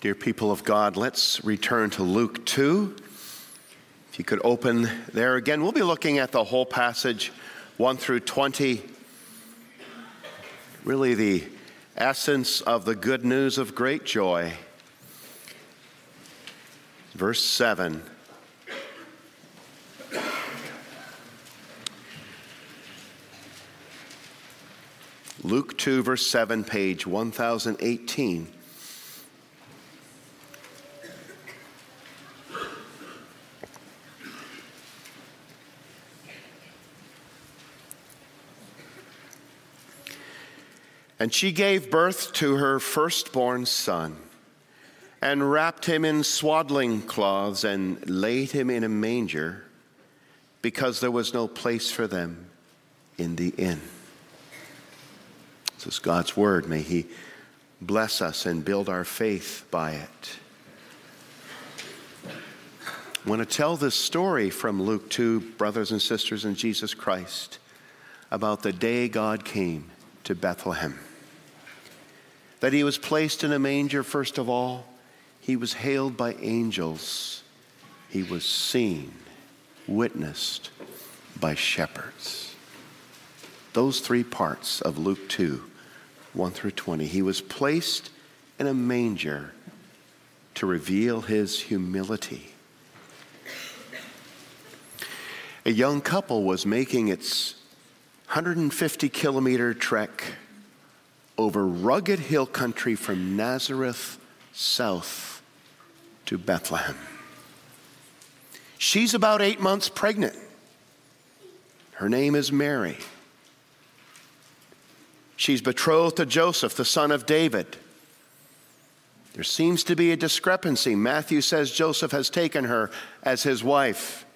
Dear people of God, let's return to Luke 2. If you could open there again, we'll be looking at the whole passage 1 through 20. Really, the essence of the good news of great joy. Verse 7. Luke 2, verse 7, page 1018. And she gave birth to her firstborn son, and wrapped him in swaddling cloths, and laid him in a manger, because there was no place for them in the inn. This is God's word. May He bless us and build our faith by it. I want to tell this story from Luke 2, brothers and sisters in Jesus Christ, about the day God came to Bethlehem that he was placed in a manger, first of all. He was hailed by angels. He was seen, witnessed by shepherds. Those three parts of Luke 2, 1 through 20. He was placed in a manger to reveal his humility. A young couple was making its 150 kilometer trek over rugged hill country from Nazareth south to Bethlehem. She's about eight months pregnant. Her name is Mary. She's betrothed to Joseph, the son of David. There seems to be a discrepancy. Matthew says Joseph has taken her as his wife.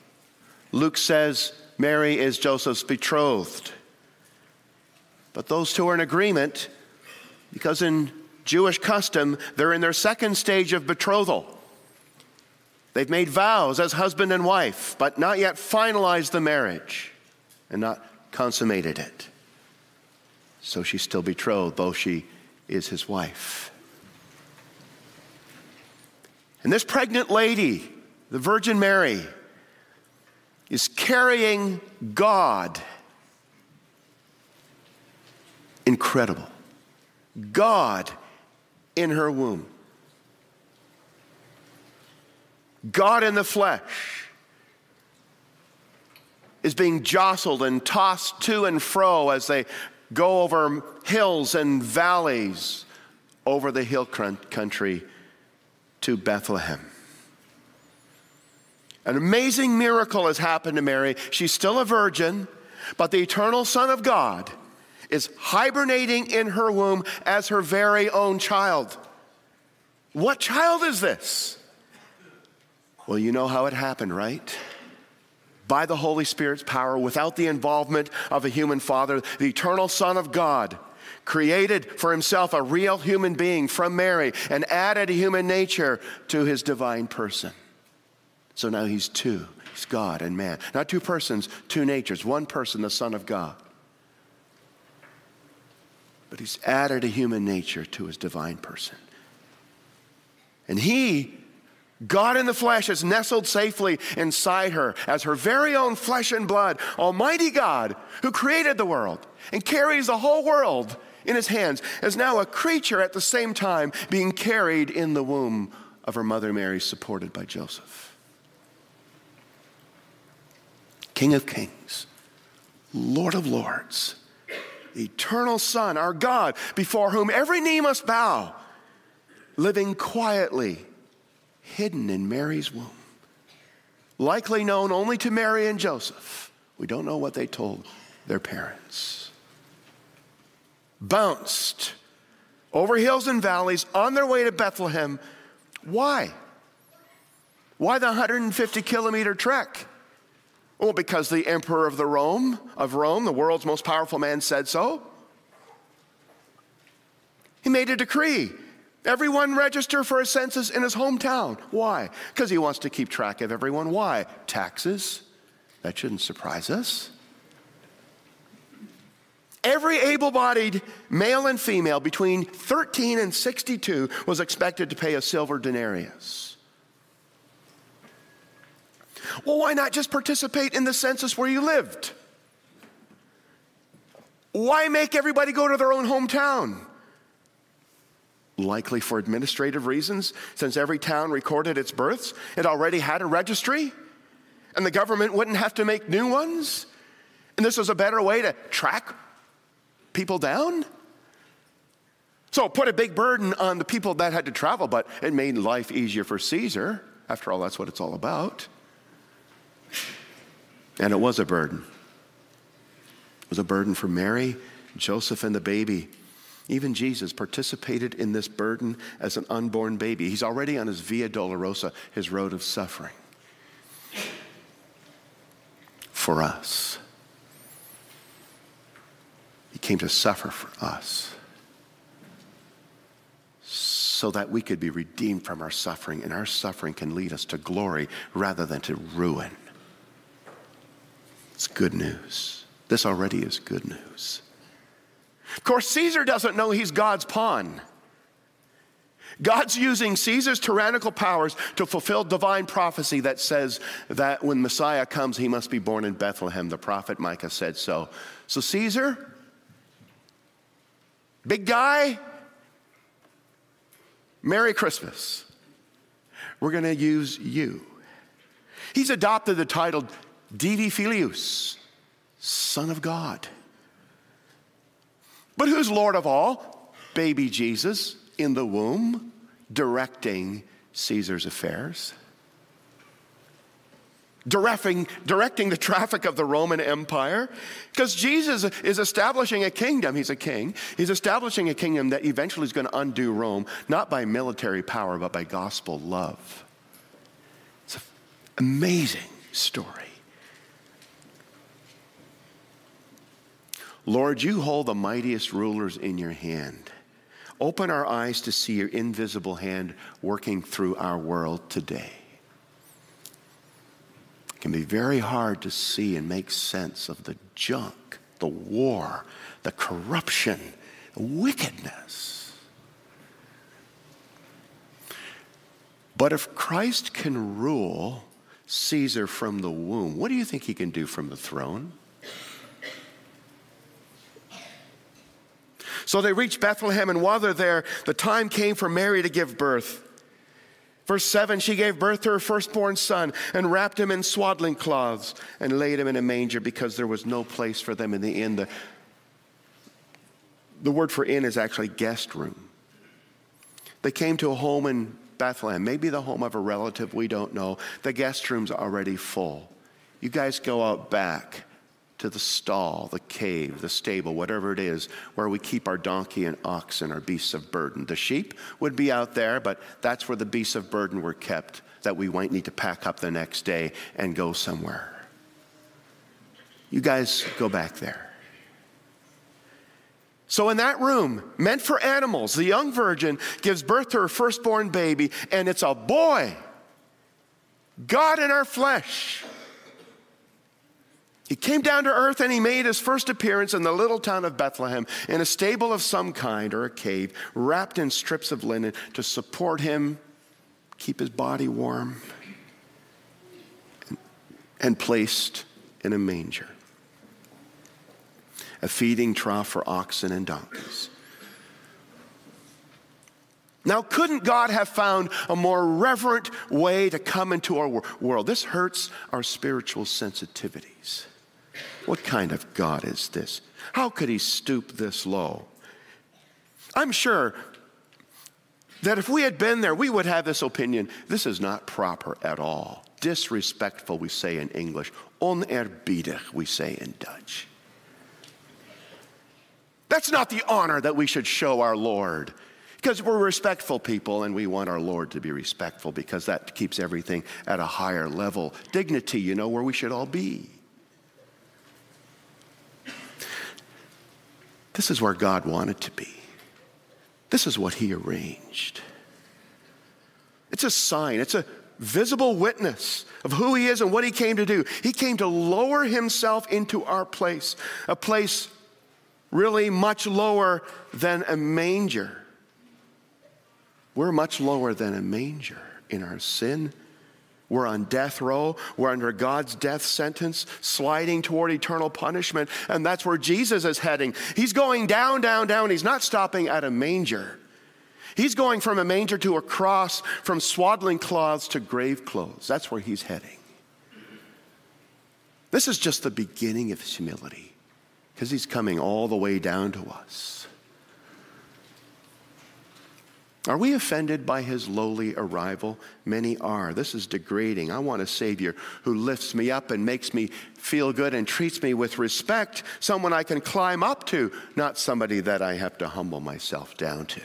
Luke says Mary is Joseph's betrothed. But those two are in agreement because in Jewish custom, they're in their second stage of betrothal. They've made vows as husband and wife, but not yet finalized the marriage and not consummated it. So she's still betrothed, though she is his wife. And this pregnant lady, the Virgin Mary, is carrying God. Incredible. God in her womb. God in the flesh is being jostled and tossed to and fro as they go over hills and valleys over the hill country to Bethlehem. An amazing miracle has happened to Mary. She's still a virgin, but the eternal Son of God is hibernating in her womb as her very own child. What child is this? Well, you know how it happened, right? By the Holy Spirit's power, without the involvement of a human father, the eternal Son of God created for himself a real human being from Mary and added a human nature to his divine person. So now he's two. He's God and man. Not two persons, two natures. One person, the Son of God but he's added a human nature to his divine person. And he, God in the flesh, has nestled safely inside her as her very own flesh and blood. Almighty God, who created the world and carries the whole world in his hands, is now a creature at the same time being carried in the womb of her mother Mary, supported by Joseph. King of kings, Lord of lords eternal Son, our God, before whom every knee must bow, living quietly, hidden in Mary's womb, likely known only to Mary and Joseph. We don't know what they told their parents. Bounced over hills and valleys on their way to Bethlehem. Why? Why the 150 kilometer trek? Well, because the emperor of the Rome, of Rome, the world's most powerful man, said so. He made a decree. Everyone register for a census in his hometown. Why? Because he wants to keep track of everyone. Why? Taxes. That shouldn't surprise us. Every able bodied male and female between 13 and 62 was expected to pay a silver denarius. Well, why not just participate in the census where you lived? Why make everybody go to their own hometown? Likely for administrative reasons, since every town recorded its births, it already had a registry, and the government wouldn't have to make new ones. And this was a better way to track people down. So put a big burden on the people that had to travel, but it made life easier for Caesar. After all, that's what it's all about. And it was a burden. It was a burden for Mary, Joseph, and the baby. Even Jesus participated in this burden as an unborn baby. He's already on his Via Dolorosa, his road of suffering. For us. He came to suffer for us so that we could be redeemed from our suffering, and our suffering can lead us to glory rather than to ruin. It's good news. This already is good news. Of course, Caesar doesn't know he's God's pawn. God's using Caesar's tyrannical powers to fulfill divine prophecy that says that when Messiah comes, he must be born in Bethlehem. The prophet Micah said so. So, Caesar, big guy, Merry Christmas. We're going to use you. He's adopted the title Divi Filius, Son of God. But who's Lord of all? Baby Jesus in the womb, directing Caesar's affairs. Directing, directing the traffic of the Roman Empire. Because Jesus is establishing a kingdom. He's a king. He's establishing a kingdom that eventually is going to undo Rome, not by military power, but by gospel love. It's an amazing story. Lord, you hold the mightiest rulers in your hand. Open our eyes to see your invisible hand working through our world today. It can be very hard to see and make sense of the junk, the war, the corruption, the wickedness. But if Christ can rule Caesar from the womb, what do you think he can do from the throne? So they reached Bethlehem, and while they're there, the time came for Mary to give birth. Verse 7 She gave birth to her firstborn son and wrapped him in swaddling cloths and laid him in a manger because there was no place for them in the inn. The, the word for inn is actually guest room. They came to a home in Bethlehem, maybe the home of a relative, we don't know. The guest room's already full. You guys go out back to the stall, the cave, the stable, whatever it is, where we keep our donkey and ox and our beasts of burden. The sheep would be out there, but that's where the beasts of burden were kept that we might need to pack up the next day and go somewhere. You guys go back there. So, in that room, meant for animals, the young virgin gives birth to her firstborn baby, and it's a boy. God in our flesh. He came down to earth and he made his first appearance in the little town of Bethlehem in a stable of some kind or a cave, wrapped in strips of linen to support him, keep his body warm, and placed in a manger, a feeding trough for oxen and donkeys. Now, couldn't God have found a more reverent way to come into our world? This hurts our spiritual sensitivities. What kind of God is this? How could he stoop this low? I'm sure that if we had been there, we would have this opinion this is not proper at all. Disrespectful, we say in English. Oneerbiedig, we say in Dutch. That's not the honor that we should show our Lord. Because we're respectful people and we want our Lord to be respectful because that keeps everything at a higher level. Dignity, you know, where we should all be. This is where God wanted to be. This is what He arranged. It's a sign, it's a visible witness of who He is and what He came to do. He came to lower Himself into our place, a place really much lower than a manger. We're much lower than a manger in our sin. We're on death row. We're under God's death sentence, sliding toward eternal punishment. And that's where Jesus is heading. He's going down, down, down. He's not stopping at a manger. He's going from a manger to a cross, from swaddling cloths to grave clothes. That's where he's heading. This is just the beginning of his humility because he's coming all the way down to us. Are we offended by his lowly arrival? Many are. This is degrading. I want a Savior who lifts me up and makes me feel good and treats me with respect, someone I can climb up to, not somebody that I have to humble myself down to.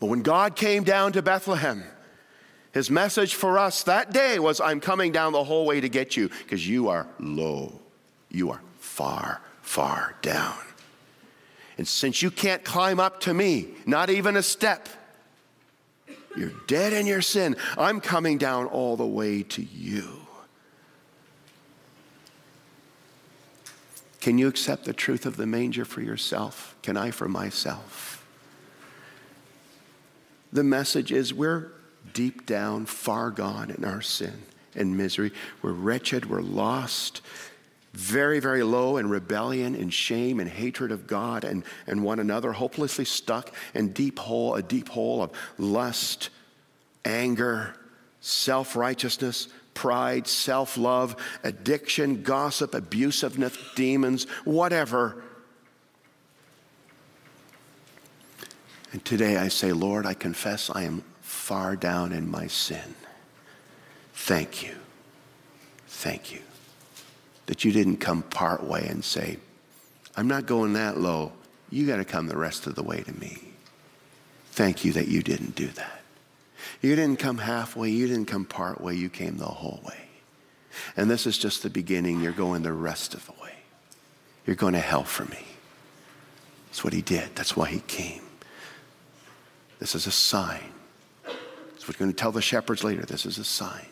But when God came down to Bethlehem, his message for us that day was I'm coming down the whole way to get you because you are low. You are far, far down. And since you can't climb up to me, not even a step, you're dead in your sin. I'm coming down all the way to you. Can you accept the truth of the manger for yourself? Can I for myself? The message is we're deep down, far gone in our sin and misery. We're wretched, we're lost, very, very low in rebellion and shame and hatred of God and, and one another, hopelessly stuck in deep hole, a deep hole of lust, anger, self-righteousness, pride, self-love, addiction, gossip, abusiveness, demons, whatever. And today I say, Lord, I confess I am far down in my sin. Thank you. Thank you that you didn't come part way and say, I'm not going that low. You got to come the rest of the way to me. Thank you that you didn't do that. You didn't come halfway. You didn't come part way. You came the whole way. And this is just the beginning. You're going the rest of the way. You're going to hell for me. That's what he did. That's why he came. This is a sign. That's what we're going to tell the shepherds later. This is a sign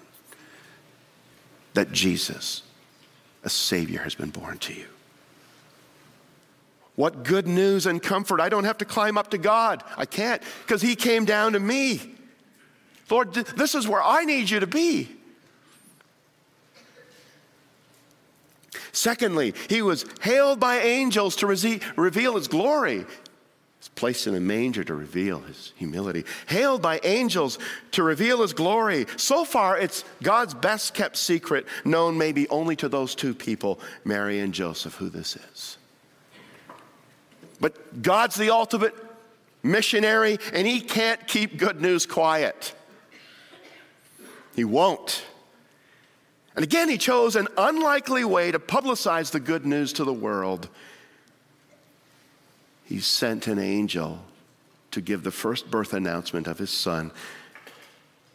that Jesus a Savior has been born to you. What good news and comfort. I don't have to climb up to God. I can't because He came down to me. Lord, this is where I need you to be. Secondly, he was hailed by angels to reveal his glory placed in a manger to reveal his humility, hailed by angels to reveal his glory. So far, it's God's best kept secret, known maybe only to those two people, Mary and Joseph, who this is. But God's the ultimate missionary, and he can't keep good news quiet. He won't. And again, he chose an unlikely way to publicize the good news to the world he sent an angel to give the first birth announcement of his son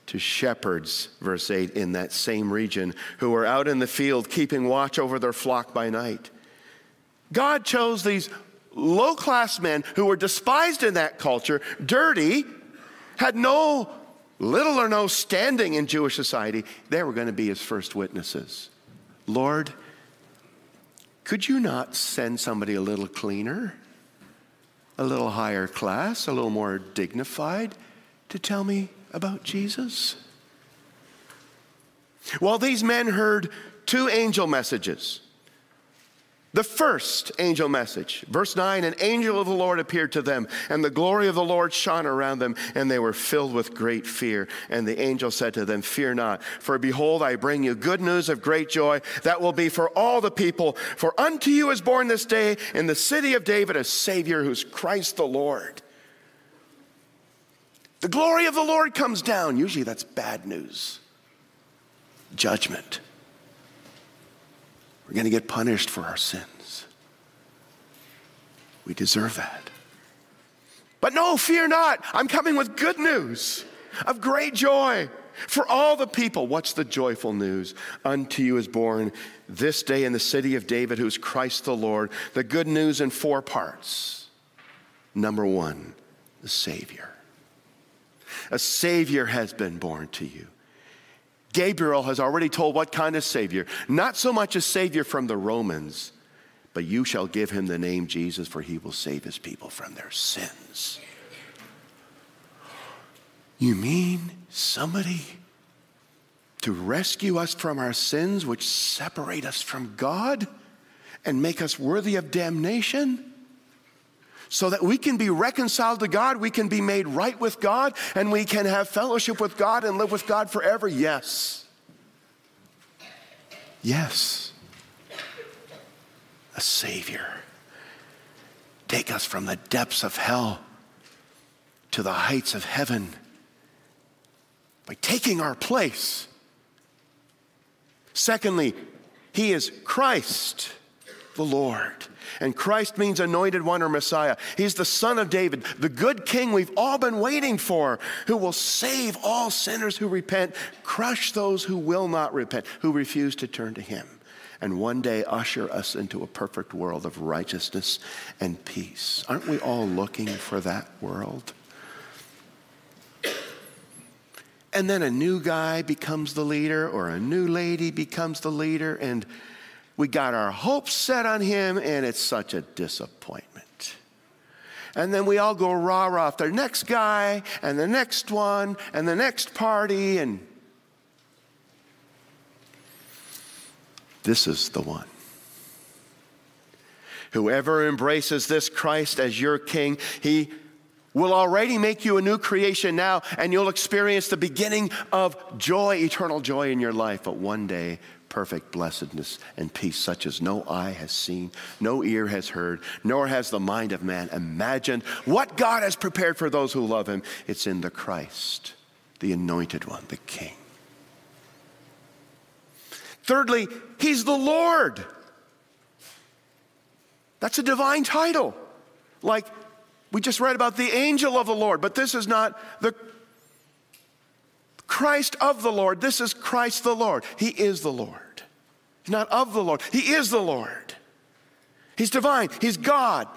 to shepherds, verse 8, in that same region who were out in the field keeping watch over their flock by night. God chose these low class men who were despised in that culture, dirty, had no little or no standing in Jewish society. They were going to be his first witnesses. Lord, could you not send somebody a little cleaner? A little higher class, a little more dignified, to tell me about Jesus? Well, these men heard two angel messages. The first angel message, verse 9 an angel of the Lord appeared to them, and the glory of the Lord shone around them, and they were filled with great fear. And the angel said to them, Fear not, for behold, I bring you good news of great joy that will be for all the people. For unto you is born this day in the city of David a Savior who's Christ the Lord. The glory of the Lord comes down. Usually that's bad news, judgment. We're going to get punished for our sins. We deserve that. But no, fear not. I'm coming with good news of great joy for all the people. What's the joyful news? Unto you is born this day in the city of David, who's Christ the Lord. The good news in four parts. Number one, the Savior. A Savior has been born to you. Gabriel has already told what kind of Savior. Not so much a Savior from the Romans, but you shall give him the name Jesus, for he will save his people from their sins. You mean somebody to rescue us from our sins, which separate us from God and make us worthy of damnation? So that we can be reconciled to God, we can be made right with God, and we can have fellowship with God and live with God forever? Yes. Yes. A Savior. Take us from the depths of hell to the heights of heaven by taking our place. Secondly, He is Christ the Lord. And Christ means anointed one or Messiah. He's the Son of David, the good King we've all been waiting for, who will save all sinners who repent, crush those who will not repent, who refuse to turn to Him, and one day usher us into a perfect world of righteousness and peace. Aren't we all looking for that world? And then a new guy becomes the leader, or a new lady becomes the leader, and we got our hopes set on him, and it's such a disappointment. And then we all go rah rah after the next guy, and the next one, and the next party, and this is the one. Whoever embraces this Christ as your king, he will already make you a new creation now, and you'll experience the beginning of joy, eternal joy in your life. But one day, perfect blessedness and peace, such as no eye has seen, no ear has heard, nor has the mind of man imagined. What God has prepared for those who love him, it's in the Christ, the anointed one, the King. Thirdly, he's the Lord. That's a divine title. Like we just read about the angel of the Lord, but this is not the Christ of the Lord. This is Christ the Lord. He is the Lord. He's not of the Lord, He is the Lord. He's divine, He's God.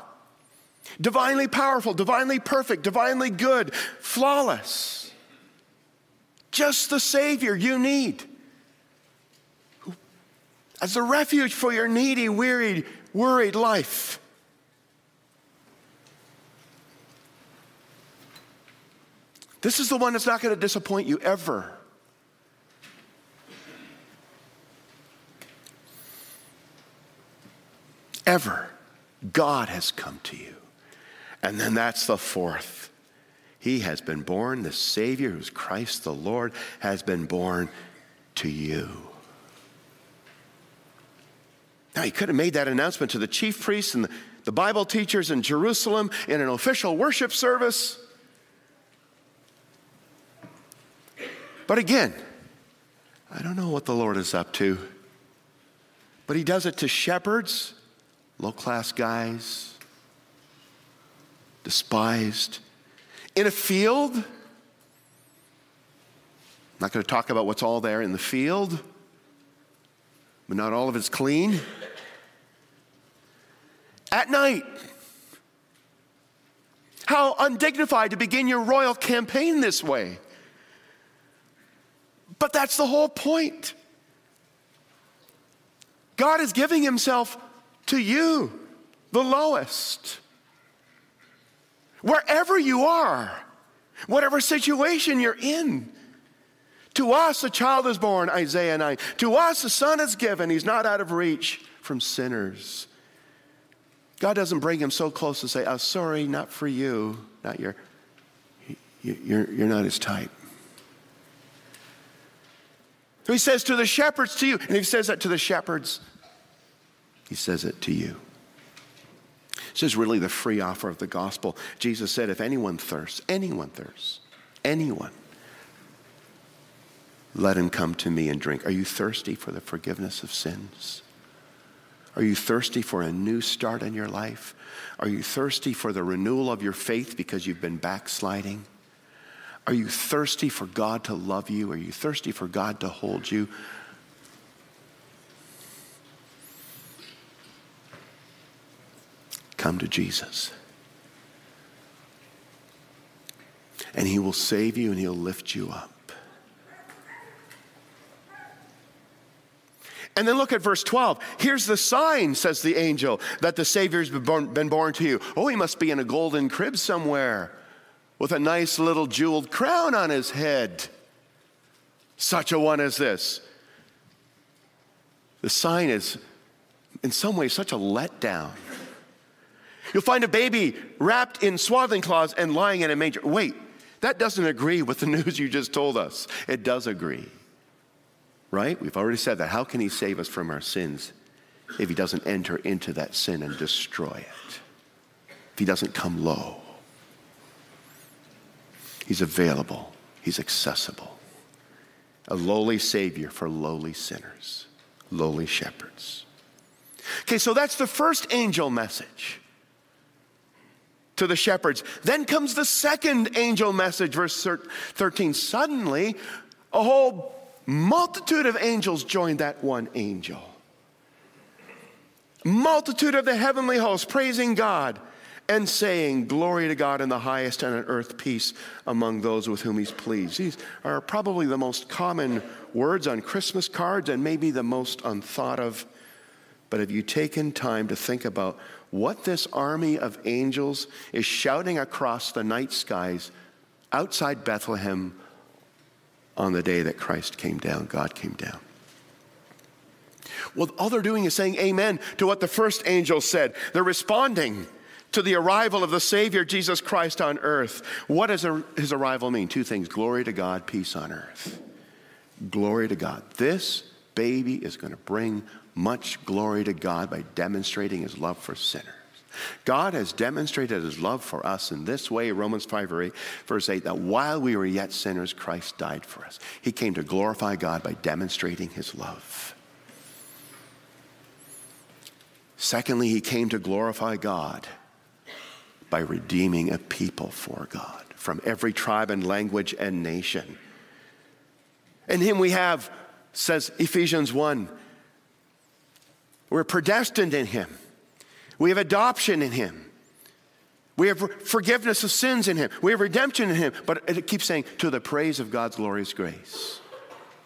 Divinely powerful, divinely perfect, divinely good, flawless. Just the Savior you need. As a refuge for your needy, wearied, worried life. This is the one that's not going to disappoint you ever. Ever. God has come to you. And then that's the fourth. He has been born, the Savior, who's Christ the Lord, has been born to you. Now, he could have made that announcement to the chief priests and the, Bible teachers in Jerusalem in an official worship service. But again, I don't know what the Lord is up to. But he does it to shepherds, low class guys, despised, in a field. I'm not going to talk about what's all there in the field, but not all of it's clean. At night, how undignified to begin your royal campaign this way. But that's the whole point. God is giving Himself to you, the lowest. Wherever you are, whatever situation you're in. To us, a child is born, Isaiah 9. To us, a son is given. He's not out of reach from sinners. God doesn't bring him so close to say, Oh, sorry, not for you. Not your, you're, you're not his type. So he says to the shepherds, to you, and he says that to the shepherds, he says it to you. This is really the free offer of the gospel. Jesus said, if anyone thirsts, anyone thirsts, anyone, let him come to me and drink. Are you thirsty for the forgiveness of sins? Are you thirsty for a new start in your life? Are you thirsty for the renewal of your faith because you've been backsliding? Are you thirsty for God to love you? Are you thirsty for God to hold you? Come to Jesus. And he will save you and he'll lift you up. And then look at verse 12. Here's the sign, says the angel, that the Savior's been born, to you. Oh, he must be in a golden crib somewhere with a nice little jeweled crown on his head. Such a one as this. The sign is, in some ways, such a letdown. You'll find a baby wrapped in swaddling cloths and lying in a manger. Wait, that doesn't agree with the news you just told us. It does agree. Right? We've already said that. How can he save us from our sins if he doesn't enter into that sin and destroy it? If he doesn't come low? He's available, he's accessible. A lowly Savior for lowly sinners, lowly shepherds. Okay, so that's the first angel message to the shepherds. Then comes the second angel message, verse 13. Suddenly, a whole multitude of angels joined that one angel. Multitude of the heavenly host praising God and saying, Glory to God in the highest and on earth peace among those with whom he's pleased. These are probably the most common words on Christmas cards and maybe the most unthought of. But have you taken time to think about what this army of angels is shouting across the night skies outside Bethlehem on the day that Christ came down, God came down. Well, all they're doing is saying amen to what the first angel said. They're responding to the arrival of the Savior, Jesus Christ, on earth. What does his arrival mean? Two things glory to God, peace on earth. Glory to God. This baby is going to bring much glory to God by demonstrating his love for sinners. God has demonstrated his love for us in this way, Romans 5 or 8, verse 8, that while we were yet sinners, Christ died for us. He came to glorify God by demonstrating his love. Secondly, he came to glorify God by redeeming a people for God from every tribe and language and nation. In him we have, says Ephesians 1, we're predestined in Him. We have adoption in Him. We have forgiveness of sins in Him. We have redemption in Him. But it keeps saying, to the praise of God's glorious grace.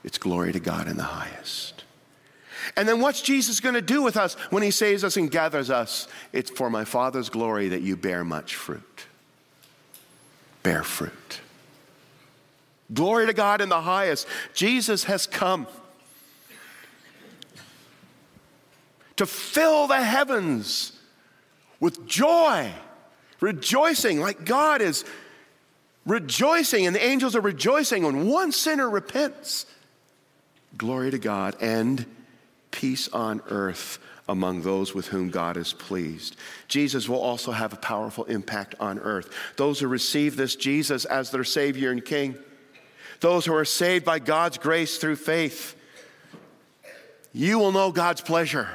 It's glory to God in the highest. And then what's Jesus going to do with us when He saves us and gathers us? It's for my Father's glory that you bear much fruit. Bear fruit. Glory to God in the highest. Jesus has come to fill the heavens with joy, rejoicing, like God is rejoicing and the angels are rejoicing when one sinner repents. Glory to God and peace on earth among those with whom God is pleased. Jesus will also have a powerful impact on earth. Those who receive this Jesus as their Savior and King, those who are saved by God's grace through faith, you will know God's pleasure.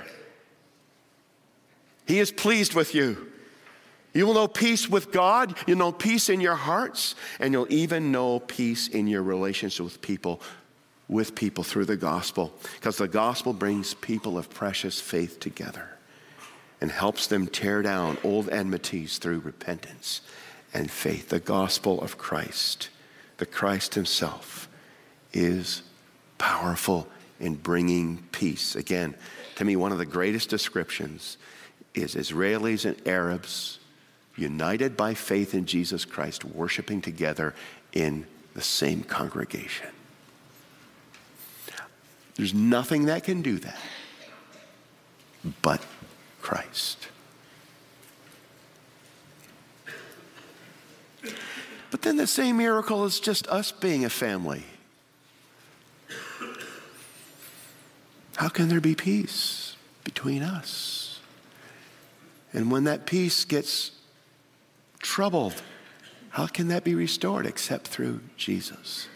He is pleased with you. You will know peace with God, you'll know peace in your hearts, and you'll even know peace in your relationship with people, with people through the gospel. Because the gospel brings people of precious faith together and helps them tear down old enmities through repentance and faith. The gospel of Christ, the Christ Himself, is powerful in bringing peace. Again, to me, one of the greatest descriptions is Israelis and Arabs united by faith in Jesus Christ, worshiping together in the same congregation. There's nothing that can do that but Christ. But then the same miracle is just us being a family. How can there be peace between us? And when that peace gets troubled, how can that be restored except through Jesus?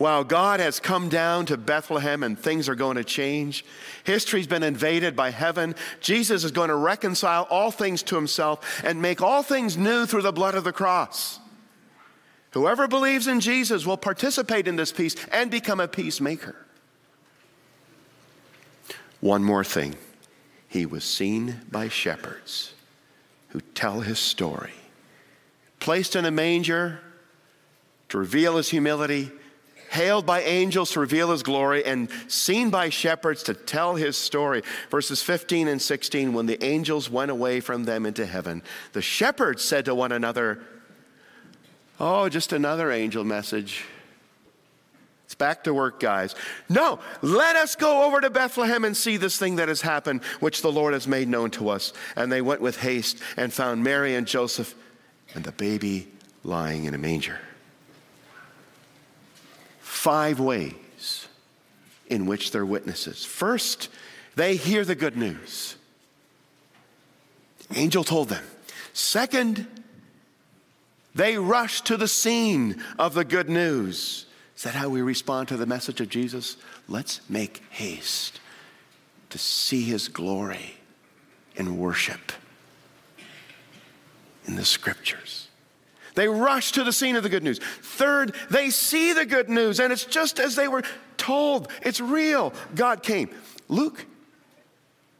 While God has come down to Bethlehem and things are going to change, history's been invaded by heaven. Jesus is going to reconcile all things to himself and make all things new through the blood of the cross. Whoever believes in Jesus will participate in this peace and become a peacemaker. One more thing he was seen by shepherds who tell his story. Placed in a manger to reveal his humility, hailed by angels to reveal his glory, and seen by shepherds to tell his story. Verses 15 and 16 When the angels went away from them into heaven, the shepherds said to one another, Oh, just another angel message. It's back to work, guys. No, let us go over to Bethlehem and see this thing that has happened, which the Lord has made known to us. And they went with haste and found Mary and Joseph and the baby lying in a manger. Five ways in which they're witnesses. First, they hear the good news. Angel told them. Second, they rush to the scene of the good news. Is that how we respond to the message of Jesus? Let's make haste to see his glory and worship in the scriptures. They rush to the scene of the good news. Third, they see the good news, and it's just as they were told. It's real. God came. Luke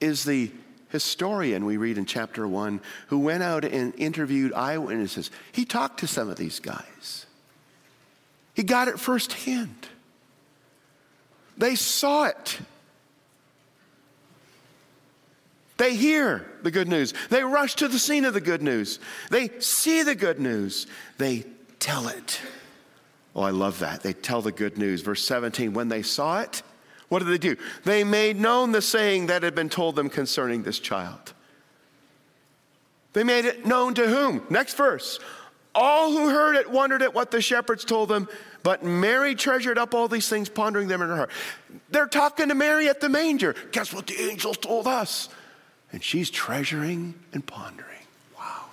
is the historian we read in chapter one who went out and interviewed eyewitnesses. He talked to some of these guys. He got it firsthand. They saw it. They hear the good news. They rush to the scene of the good news. They see the good news. They tell it. Oh, I love that. They tell the good news. Verse 17 when they saw it, what did they do? They made known the saying that had been told them concerning this child. They made it known to whom? Next verse. All who heard it wondered at what the shepherds told them, but Mary treasured up all these things, pondering them in her heart. They're talking to Mary at the manger. Guess what the angels told us? And she's treasuring and pondering. Wow.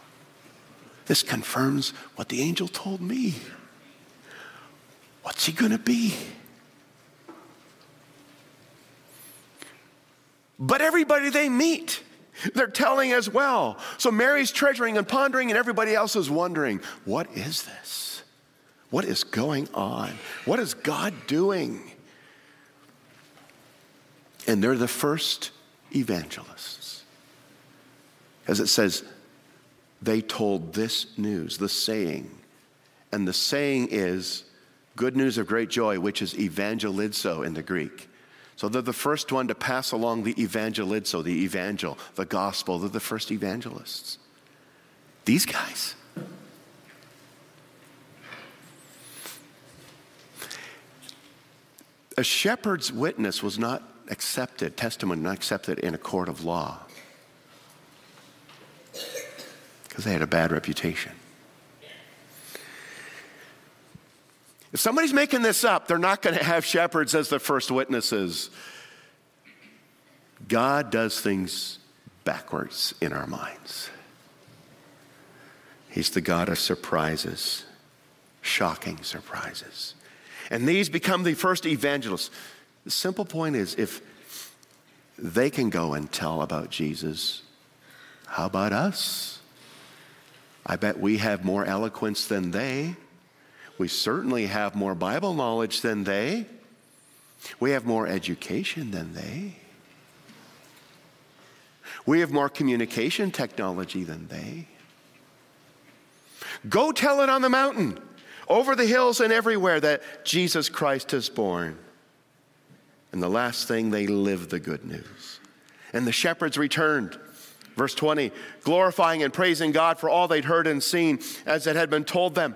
This confirms what the angel told me. What's he going to be? But everybody they meet, they're telling as well. So Mary's treasuring and pondering, and everybody else is wondering, what is this? What is going on? What is God doing? And they're the first evangelists. As it says, they told this news, the saying. And the saying is good news of great joy, which is evangelizo in the Greek. So they're the first one to pass along the evangelizo, the evangel, the gospel. They're the first evangelists. These guys. A shepherd's witness was not accepted, testimony not accepted in a court of law because they had a bad reputation. If somebody's making this up, they're not going to have shepherds as the first witnesses. God does things backwards in our minds. He's the God of surprises, shocking surprises. And these become the first evangelists. The simple point is if they can go and tell about Jesus, how about us? I bet we have more eloquence than they. We certainly have more Bible knowledge than they. We have more education than they. We have more communication technology than they. Go tell it on the mountain, over the hills and everywhere that Jesus Christ is born. And the last thing, they live the good news. And the shepherds returned. Verse 20, glorifying and praising God for all they'd heard and seen as it had been told them.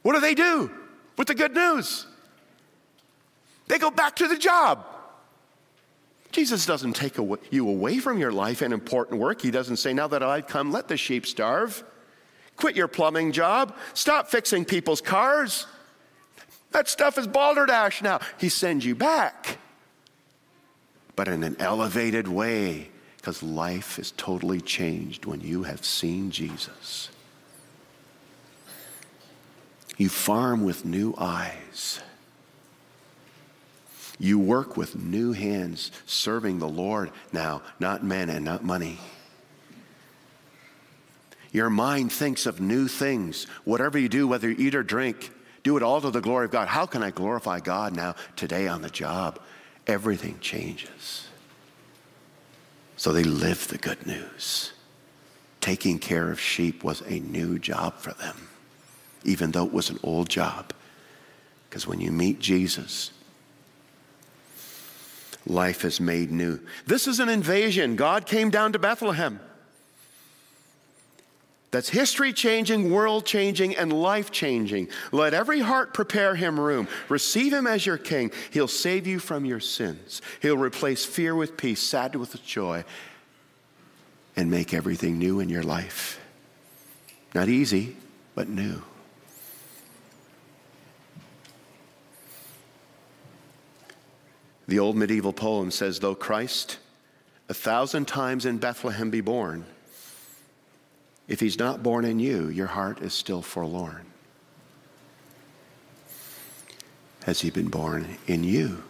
What do they do with the good news? They go back to the job. Jesus doesn't take you away from your life and important work. He doesn't say, Now that I've come, let the sheep starve. Quit your plumbing job. Stop fixing people's cars. That stuff is balderdash now. He sends you back, but in an elevated way, because life is totally changed when you have seen Jesus. You farm with new eyes. You work with new hands, serving the Lord now, not men and not money. Your mind thinks of new things. Whatever you do, whether you eat or drink, do it all to the glory of God. How can I glorify God now, today on the job? Everything changes. So they lived the good news. Taking care of sheep was a new job for them even though it was an old job. Because when you meet Jesus, life is made new. This is an invasion. God came down to Bethlehem. That's history changing, world changing, and life changing. Let every heart prepare him room. Receive him as your king. He'll save you from your sins. He'll replace fear with peace, sad with joy, and make everything new in your life. Not easy, but new. The old medieval poem says, Though Christ a thousand times in Bethlehem be born, if he's not born in you, your heart is still forlorn. Has he been born in you?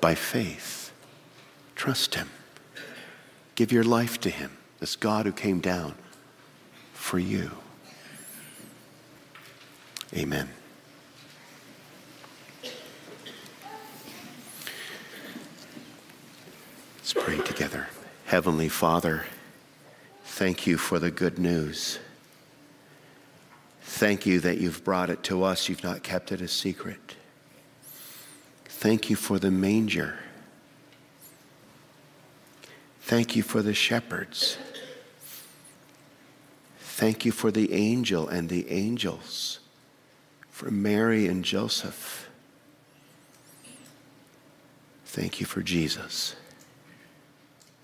By faith, trust him. Give your life to him, this God who came down for you. Amen. Let's pray together. Heavenly Father, thank you for the good news. Thank you that you've brought it to us, you've not kept it a secret. Thank you for the manger. Thank you for the shepherds. Thank you for the angel and the angels, for Mary and Joseph. Thank you for Jesus.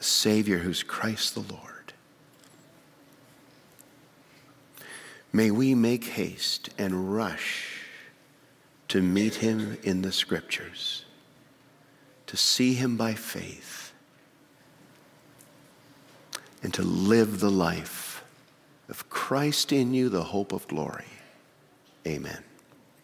Savior who's Christ the Lord. May we make haste and rush to meet him in the scriptures, to see him by faith, and to live the life of Christ in you, the hope of glory. Amen.